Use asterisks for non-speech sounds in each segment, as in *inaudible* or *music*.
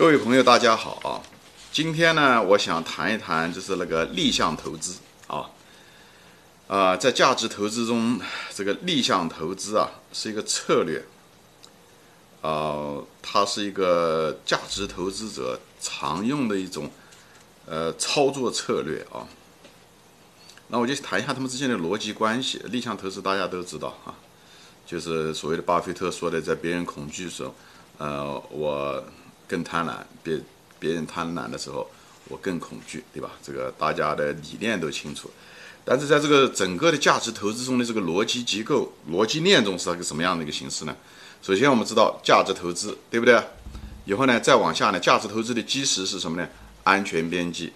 各位朋友，大家好啊！今天呢，我想谈一谈就是那个逆向投资啊。啊，在价值投资中，这个逆向投资啊是一个策略，啊，它是一个价值投资者常用的一种呃操作策略啊。那我就谈一下他们之间的逻辑关系。逆向投资大家都知道啊，就是所谓的巴菲特说的，在别人恐惧时候，呃，我。更贪婪，别别人贪婪的时候，我更恐惧，对吧？这个大家的理念都清楚，但是在这个整个的价值投资中的这个逻辑结构、逻辑链中是一个什么样的一个形式呢？首先，我们知道价值投资，对不对？以后呢，再往下呢，价值投资的基石是什么呢？安全边际。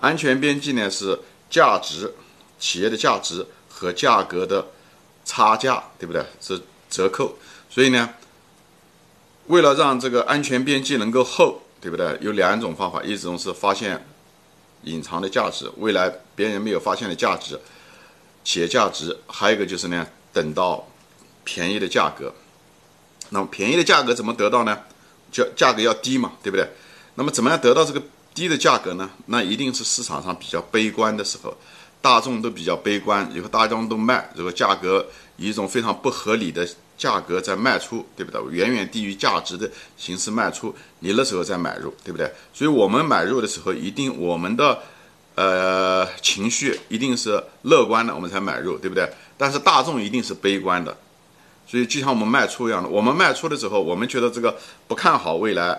安全边际呢是价值，企业的价值和价格的差价，对不对？是折扣。所以呢。为了让这个安全边际能够厚，对不对？有两种方法，一种是发现隐藏的价值，未来别人没有发现的价值，企业价值；还有一个就是呢，等到便宜的价格。那么便宜的价格怎么得到呢？就价格要低嘛，对不对？那么怎么样得到这个低的价格呢？那一定是市场上比较悲观的时候，大众都比较悲观，以后大众都卖，这个价格以一种非常不合理的。价格在卖出，对不对？远远低于价值的形式卖出，你那时候再买入，对不对？所以我们买入的时候，一定我们的呃情绪一定是乐观的，我们才买入，对不对？但是大众一定是悲观的，所以就像我们卖出一样的，我们卖出的时候，我们觉得这个不看好未来，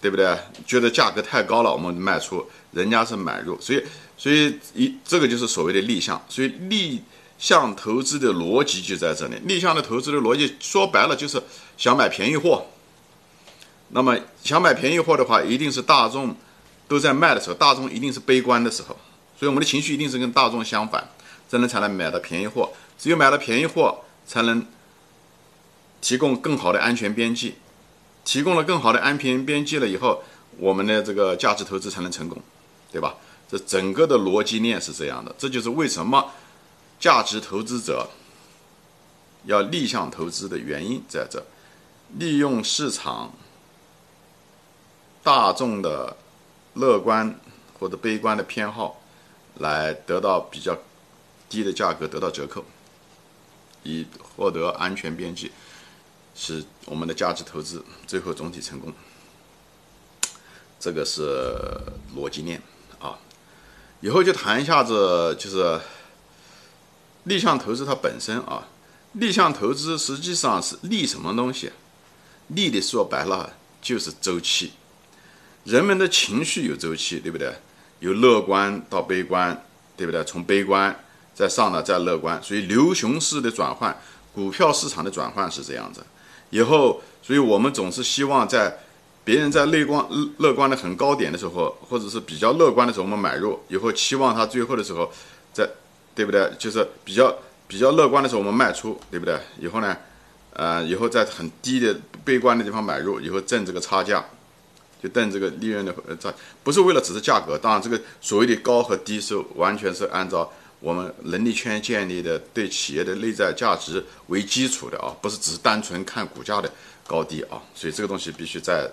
对不对？觉得价格太高了，我们卖出，人家是买入，所以所以一这个就是所谓的逆向，所以逆。向投资的逻辑就在这里，逆向的投资的逻辑说白了就是想买便宜货。那么想买便宜货的话，一定是大众都在卖的时候，大众一定是悲观的时候，所以我们的情绪一定是跟大众相反，这样才能买到便宜货。只有买了便宜货，才能提供更好的安全边际，提供了更好的安全边际了以后，我们的这个价值投资才能成功，对吧？这整个的逻辑链是这样的，这就是为什么。价值投资者要逆向投资的原因在这，利用市场大众的乐观或者悲观的偏好，来得到比较低的价格，得到折扣，以获得安全边际，使我们的价值投资最后总体成功。这个是逻辑链啊，以后就谈一下子就是。逆向投资它本身啊，逆向投资实际上是逆什么东西？逆的说白了就是周期。人们的情绪有周期，对不对？由乐观到悲观，对不对？从悲观再上来再乐观，所以牛熊市的转换，股票市场的转换是这样子。以后，所以我们总是希望在别人在乐观乐观的很高点的时候，或者是比较乐观的时候，我们买入，以后期望它最后的时候在。对不对？就是比较比较乐观的时候，我们卖出，对不对？以后呢，呃，以后在很低的悲观的地方买入，以后挣这个差价，就挣这个利润的差，不是为了只是价格。当然，这个所谓的高和低是完全是按照我们能力圈建立的对企业的内在价值为基础的啊，不是只是单纯看股价的高低啊。所以这个东西必须再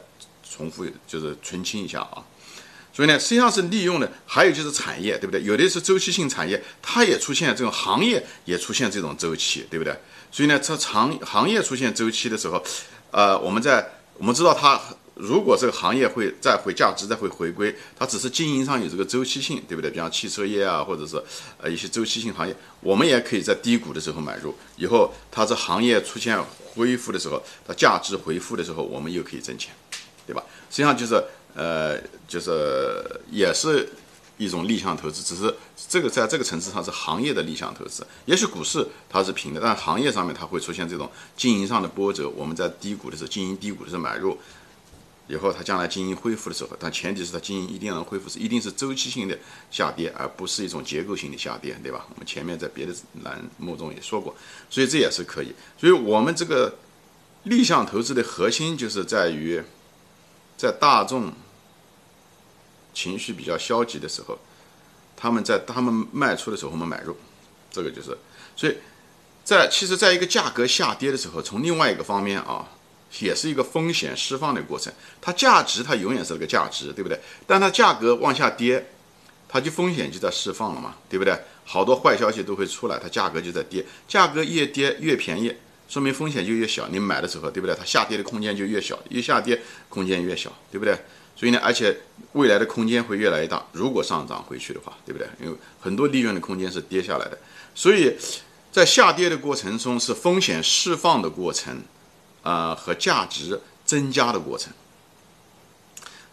重复，就是澄清一下啊。所以呢，实际上是利用的，还有就是产业，对不对？有的是周期性产业，它也出现这种行业也出现这种周期，对不对？所以呢，这长行业出现周期的时候，呃，我们在我们知道它如果这个行业会再会价值再会回归，它只是经营上有这个周期性，对不对？比方汽车业啊，或者是呃一些周期性行业，我们也可以在低谷的时候买入，以后它这行业出现恢复的时候，它价值回复的时候，我们又可以挣钱，对吧？实际上就是。呃，就是也是一种逆向投资，只是这个在这个层次上是行业的逆向投资。也许股市它是平的，但行业上面它会出现这种经营上的波折。我们在低谷的时候，经营低谷的时候买入，以后它将来经营恢复的时候，但前提是它经营一定能恢复，是一定是周期性的下跌，而不是一种结构性的下跌，对吧？我们前面在别的栏目中也说过，所以这也是可以。所以我们这个逆向投资的核心就是在于。在大众情绪比较消极的时候，他们在他们卖出的时候，我们买入，这个就是。所以在其实，在一个价格下跌的时候，从另外一个方面啊，也是一个风险释放的过程。它价值它永远是个价值，对不对？但它价格往下跌，它就风险就在释放了嘛，对不对？好多坏消息都会出来，它价格就在跌，价格越跌越便宜，说明风险就越小。你买的时候，对不对？它下跌的空间就越小，越下跌空间越小，对不对？所以呢，而且未来的空间会越来越大。如果上涨回去的话，对不对？因为很多利润的空间是跌下来的，所以在下跌的过程中是风险释放的过程，啊，和价值增加的过程。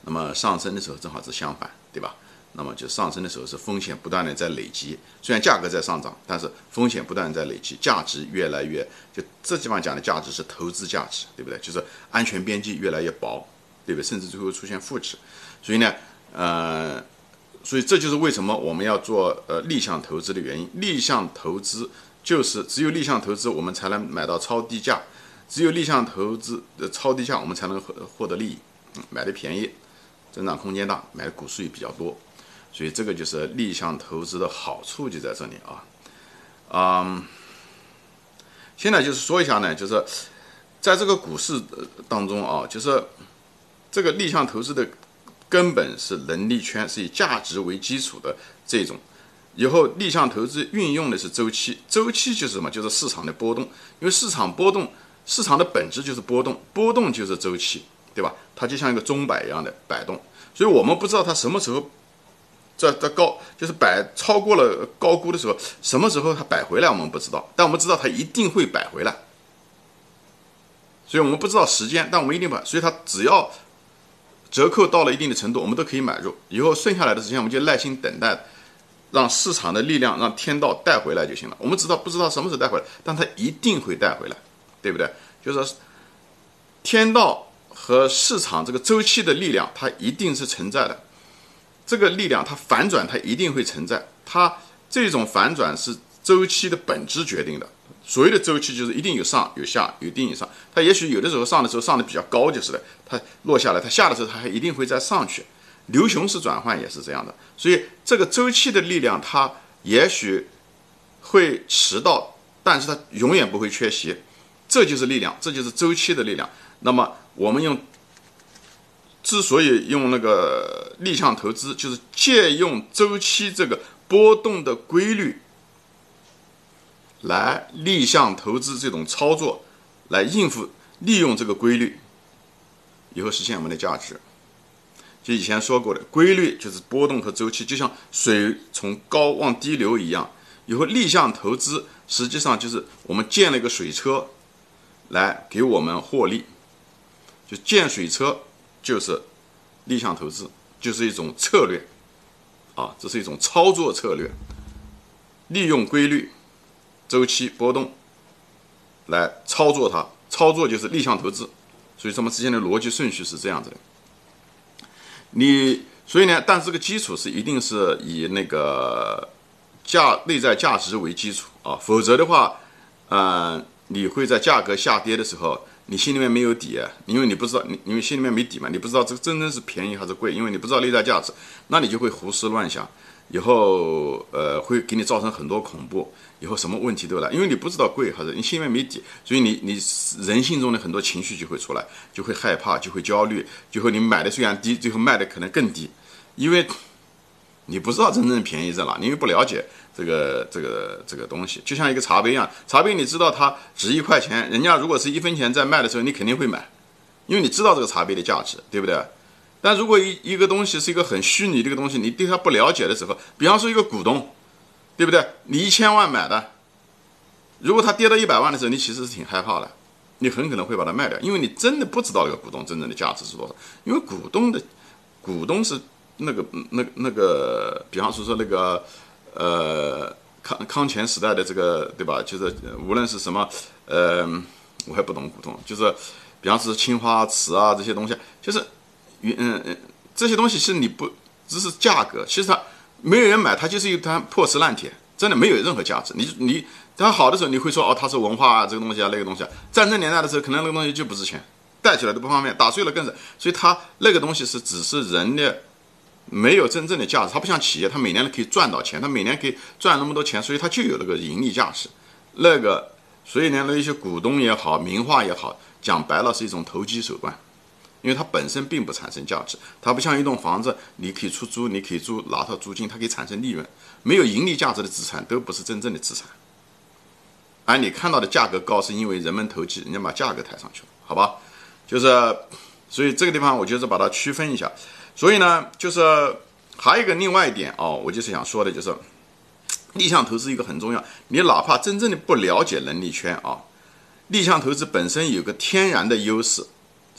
那么上升的时候正好是相反，对吧？那么就上升的时候是风险不断的在累积，虽然价格在上涨，但是风险不断的在累积，价值越来越就这地方讲的价值是投资价值，对不对？就是安全边际越来越薄。对不对？甚至最后出现负值，所以呢，呃，所以这就是为什么我们要做呃逆向投资的原因。逆向投资就是只有逆向投资，我们才能买到超低价；只有逆向投资的超低价，我们才能获获得利益，买的便宜，增长空间大，买的股数也比较多。所以这个就是逆向投资的好处就在这里啊。嗯，现在就是说一下呢，就是在这个股市当中啊，就是。这个逆向投资的根本是能力圈，是以价值为基础的这种。以后逆向投资运用的是周期，周期就是什么？就是市场的波动。因为市场波动，市场的本质就是波动，波动就是周期，对吧？它就像一个钟摆一样的摆动。所以我们不知道它什么时候在在高，就是摆超过了高估的时候，什么时候它摆回来，我们不知道。但我们知道它一定会摆回来。所以我们不知道时间，但我们一定把，所以它只要。折扣到了一定的程度，我们都可以买入。以后剩下来的时间，我们就耐心等待，让市场的力量，让天道带回来就行了。我们知道不知道什么时候带回来，但它一定会带回来，对不对？就是说，天道和市场这个周期的力量，它一定是存在的。这个力量它反转，它一定会存在。它这种反转是周期的本质决定的。所谓的周期就是一定有上有下，有定有上。它也许有的时候上的时候上的比较高就是的，它落下来，它下的时候它还一定会再上去。牛熊市转换也是这样的，所以这个周期的力量它也许会迟到，但是它永远不会缺席。这就是力量，这就是周期的力量。那么我们用，之所以用那个逆向投资，就是借用周期这个波动的规律。来逆向投资这种操作，来应付利用这个规律，以后实现我们的价值。就以前说过的规律，就是波动和周期，就像水从高往低流一样。以后逆向投资实际上就是我们建了一个水车，来给我们获利。就建水车就是逆向投资，就是一种策略啊，这是一种操作策略，利用规律。周期波动来操作它，操作就是逆向投资，所以他们之间的逻辑顺序是这样子的。你所以呢，但是这个基础是一定是以那个价内在价值为基础啊，否则的话，呃，你会在价格下跌的时候，你心里面没有底啊，因为你不知道，你因为心里面没底嘛，你不知道这个真正是便宜还是贵，因为你不知道内在价值，那你就会胡思乱想。以后，呃，会给你造成很多恐怖。以后什么问题都来，因为你不知道贵还是你心里面没底，所以你你人性中的很多情绪就会出来，就会害怕，就会焦虑，最后你买的虽然低，最后卖的可能更低，因为你不知道真正便宜在哪，因为不了解这个这个这个东西。就像一个茶杯一样，茶杯你知道它值一块钱，人家如果是一分钱在卖的时候，你肯定会买，因为你知道这个茶杯的价值，对不对？但如果一一个东西是一个很虚拟的一个东西，你对它不了解的时候，比方说一个股东，对不对？你一千万买的，如果它跌到一百万的时候，你其实是挺害怕的，你很可能会把它卖掉，因为你真的不知道那个股东真正的价值是多少。因为股东的股东是那个那那个，比方说说那个呃康康乾时代的这个对吧？就是无论是什么呃，我还不懂股东，就是比方说青花瓷啊这些东西，就是。嗯嗯，这些东西是你不只是价格，其实它没有人买，它就是一滩破石烂铁，真的没有任何价值。你你它好的时候，你会说哦，它是文化啊，这个东西啊，那个东西啊。战争年代的时候，可能那个东西就不值钱，带起来都不方便，打碎了更是。所以它那个东西是只是人的，没有真正的价值。它不像企业，它每年都可以赚到钱，它每年可以赚那么多钱，所以它就有那个盈利价值。那个所以呢，那一些股东也好，名画也好。讲白了是一种投机手段，因为它本身并不产生价值。它不像一栋房子，你可以出租，你可以租拿到租金，它可以产生利润。没有盈利价值的资产都不是真正的资产。而你看到的价格高，是因为人们投机，人家把价格抬上去了，好吧？就是，所以这个地方我就是把它区分一下。所以呢，就是还有一个另外一点哦，我就是想说的，就是逆向投资一个很重要。你哪怕真正的不了解能力圈啊，逆向投资本身有个天然的优势，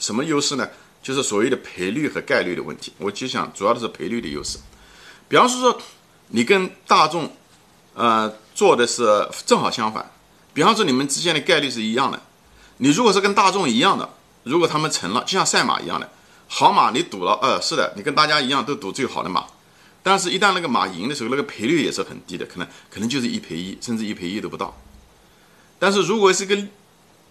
什么优势呢？就是所谓的赔率和概率的问题。我就想主要的是赔率的优势。比方说，你跟大众，呃，做的是正好相反。比方说，你们之间的概率是一样的。你如果是跟大众一样的，如果他们成了，就像赛马一样的，好马你赌了，呃，是的，你跟大家一样都赌最好的马，但是，一旦那个马赢的时候，那个赔率也是很低的，可能可能就是一赔一，甚至一赔一都不到。但是如果是个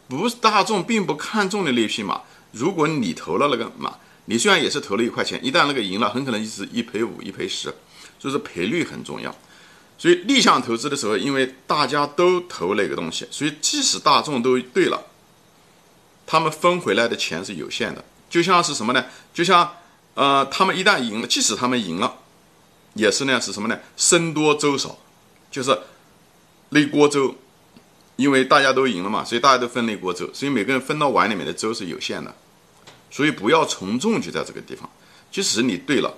不是大众并不看重的那匹马，如果你投了那个马，你虽然也是投了一块钱，一旦那个赢了，很可能就是一赔五、一赔十，所以说赔率很重要。所以逆向投资的时候，因为大家都投那个东西，所以即使大众都对了，他们分回来的钱是有限的。就像是什么呢？就像呃，他们一旦赢了，即使他们赢了，也是呢，是什么呢？僧多粥少，就是那锅粥，因为大家都赢了嘛，所以大家都分了一锅粥，所以每个人分到碗里面的粥是有限的。所以不要从众，就在这个地方。即使你对了，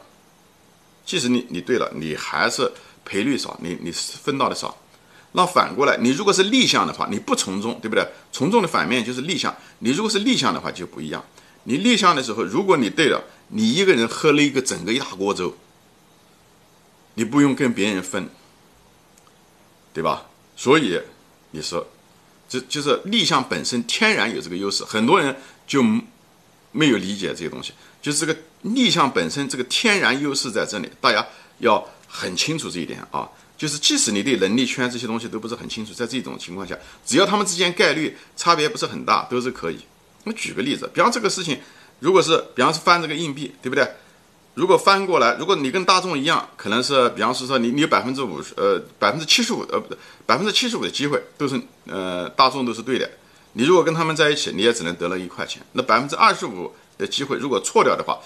即使你你对了，你还是。赔率少，你你分到的少，那反过来，你如果是逆向的话，你不从众，对不对？从众的反面就是逆向。你如果是逆向的话就不一样。你逆向的时候，如果你对了，你一个人喝了一个整个一大锅粥，你不用跟别人分，对吧？所以你说，就就是逆向本身天然有这个优势，很多人就没有理解这些东西。就是这个逆向本身这个天然优势在这里，大家要。很清楚这一点啊，就是即使你对能力圈这些东西都不是很清楚，在这种情况下，只要他们之间概率差别不是很大，都是可以。我举个例子，比方这个事情，如果是比方是翻这个硬币，对不对？如果翻过来，如果你跟大众一样，可能是比方是说你你有百分之五十呃百分之七十五呃不对百分之七十五的机会都是呃大众都是对的，你如果跟他们在一起，你也只能得了一块钱。那百分之二十五的机会如果错掉的话。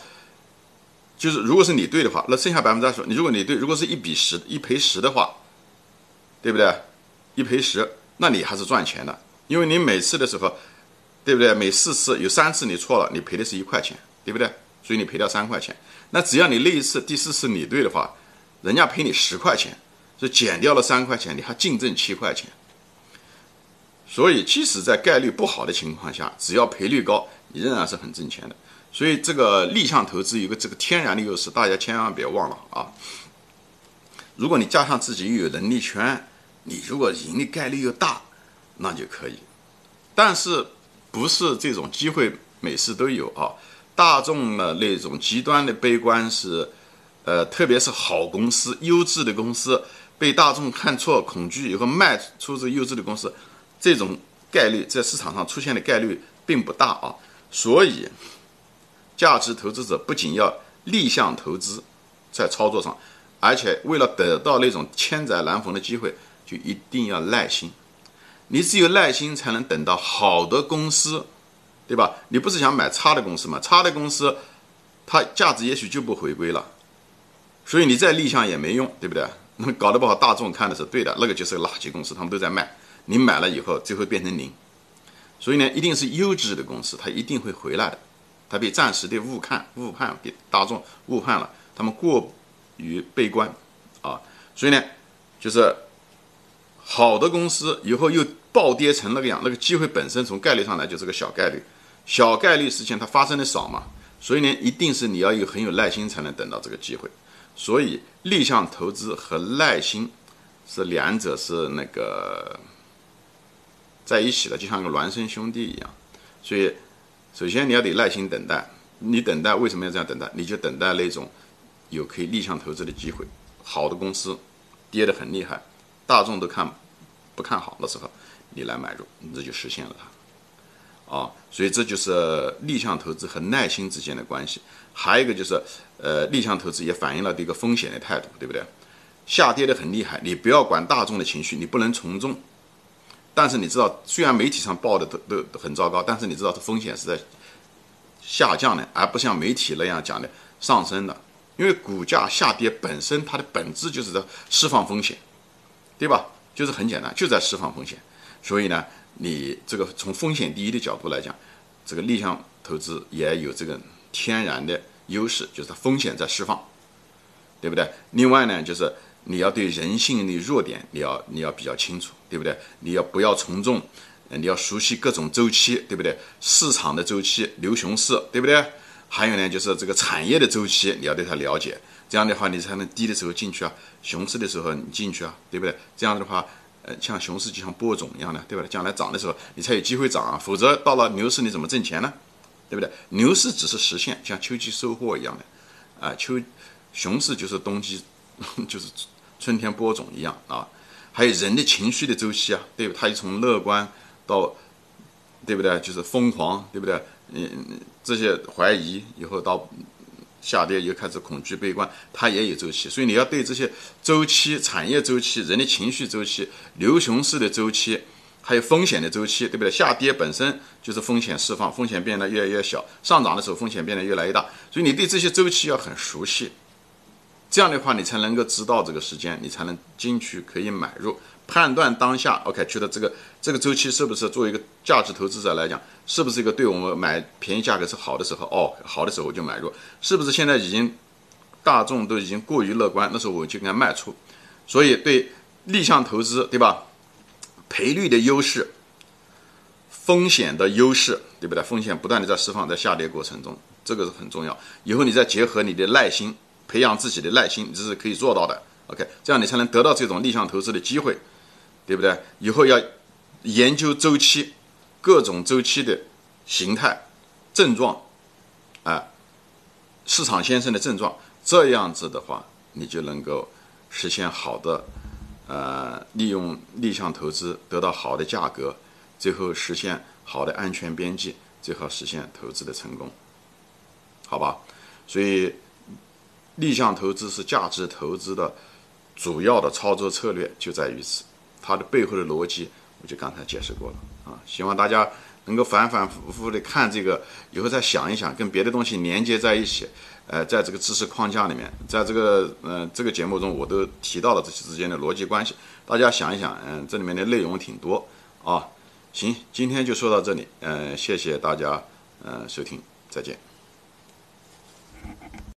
就是如果是你对的话，那剩下百分之二十，你如果你对，如果是一比十一赔十的话，对不对？一赔十，那你还是赚钱的，因为你每次的时候，对不对？每四次有三次你错了，你赔的是一块钱，对不对？所以你赔掉三块钱。那只要你那一次第四次你对的话，人家赔你十块钱，就减掉了三块钱，你还净挣七块钱。所以即使在概率不好的情况下，只要赔率高，你仍然是很挣钱的。所以这个逆向投资有个这个天然的优势，大家千万别忘了啊！如果你加上自己又有能力圈，你如果盈利概率又大，那就可以。但是不是这种机会每次都有啊？大众的那种极端的悲观是，呃，特别是好公司、优质的公司被大众看错、恐惧以后卖出这优质的公司，这种概率在市场上出现的概率并不大啊，所以。价值投资者不仅要逆向投资，在操作上，而且为了得到那种千载难逢的机会，就一定要耐心。你只有耐心，才能等到好的公司，对吧？你不是想买差的公司吗？差的公司，它价值也许就不回归了，所以你再立项也没用，对不对？那 *laughs* 搞得不好，大众看的是对的，那个就是个垃圾公司，他们都在卖，你买了以后，最后变成零。所以呢，一定是优质的公司，它一定会回来的。它被暂时的误看、误判，给大众误判了，他们过于悲观，啊，所以呢，就是好的公司以后又暴跌成那个样，那个机会本身从概率上来就是个小概率，小概率事件它发生的少嘛，所以呢，一定是你要有很有耐心才能等到这个机会，所以逆向投资和耐心是两者是那个在一起的，就像个孪生兄弟一样，所以。首先，你要得耐心等待。你等待为什么要这样等待？你就等待那种有可以逆向投资的机会，好的公司跌得很厉害，大众都看不看好的时候，你来买入，这就实现了它。啊，所以这就是逆向投资和耐心之间的关系。还有一个就是，呃，逆向投资也反映了这个风险的态度，对不对？下跌的很厉害，你不要管大众的情绪，你不能从众。但是你知道，虽然媒体上报的都都很糟糕，但是你知道这风险是在下降的，而不像媒体那样讲的上升的。因为股价下跌本身它的本质就是在释放风险，对吧？就是很简单，就在释放风险。所以呢，你这个从风险第一的角度来讲，这个逆向投资也有这个天然的优势，就是它风险在释放，对不对？另外呢，就是你要对人性的弱点，你要你要比较清楚，对不对？你要不要从众？你要熟悉各种周期，对不对？市场的周期，牛熊市，对不对？还有呢，就是这个产业的周期，你要对它了解，这样的话你才能低的时候进去啊，熊市的时候你进去啊，对不对？这样子的话，呃，像熊市就像播种一样的，对吧？将来涨的时候你才有机会涨啊，否则到了牛市你怎么挣钱呢？对不对？牛市只是实现，像秋季收获一样的，啊，秋熊市就是冬季，*laughs* 就是春天播种一样啊。还有人的情绪的周期啊，对吧？它从乐观到，对不对？就是疯狂，对不对？嗯，这些怀疑以后到下跌又开始恐惧悲观，它也有周期，所以你要对这些周期、产业周期、人的情绪周期、牛熊市的周期，还有风险的周期，对不对？下跌本身就是风险释放，风险变得越来越小；上涨的时候风险变得越来越大，所以你对这些周期要很熟悉，这样的话你才能够知道这个时间，你才能进去可以买入。判断当下，OK，觉得这个这个周期是不是作为一个价值投资者来讲，是不是一个对我们买便宜价格是好的时候？哦，好的时候我就买入，是不是现在已经大众都已经过于乐观，那时候我就应该卖出。所以对逆向投资，对吧？赔率的优势，风险的优势，对不对？风险不断的在释放，在下跌过程中，这个是很重要。以后你再结合你的耐心，培养自己的耐心，这是可以做到的。OK，这样你才能得到这种逆向投资的机会。对不对？以后要研究周期，各种周期的形态、症状，啊，市场先生的症状，这样子的话，你就能够实现好的，呃，利用逆向投资得到好的价格，最后实现好的安全边际，最后实现投资的成功，好吧？所以逆向投资是价值投资的主要的操作策略，就在于此。它的背后的逻辑，我就刚才解释过了啊，希望大家能够反反复复的看这个，以后再想一想，跟别的东西连接在一起，呃，在这个知识框架里面，在这个嗯这个节目中，我都提到了这些之间的逻辑关系，大家想一想，嗯，这里面的内容挺多啊。行，今天就说到这里，嗯，谢谢大家，嗯，收听，再见。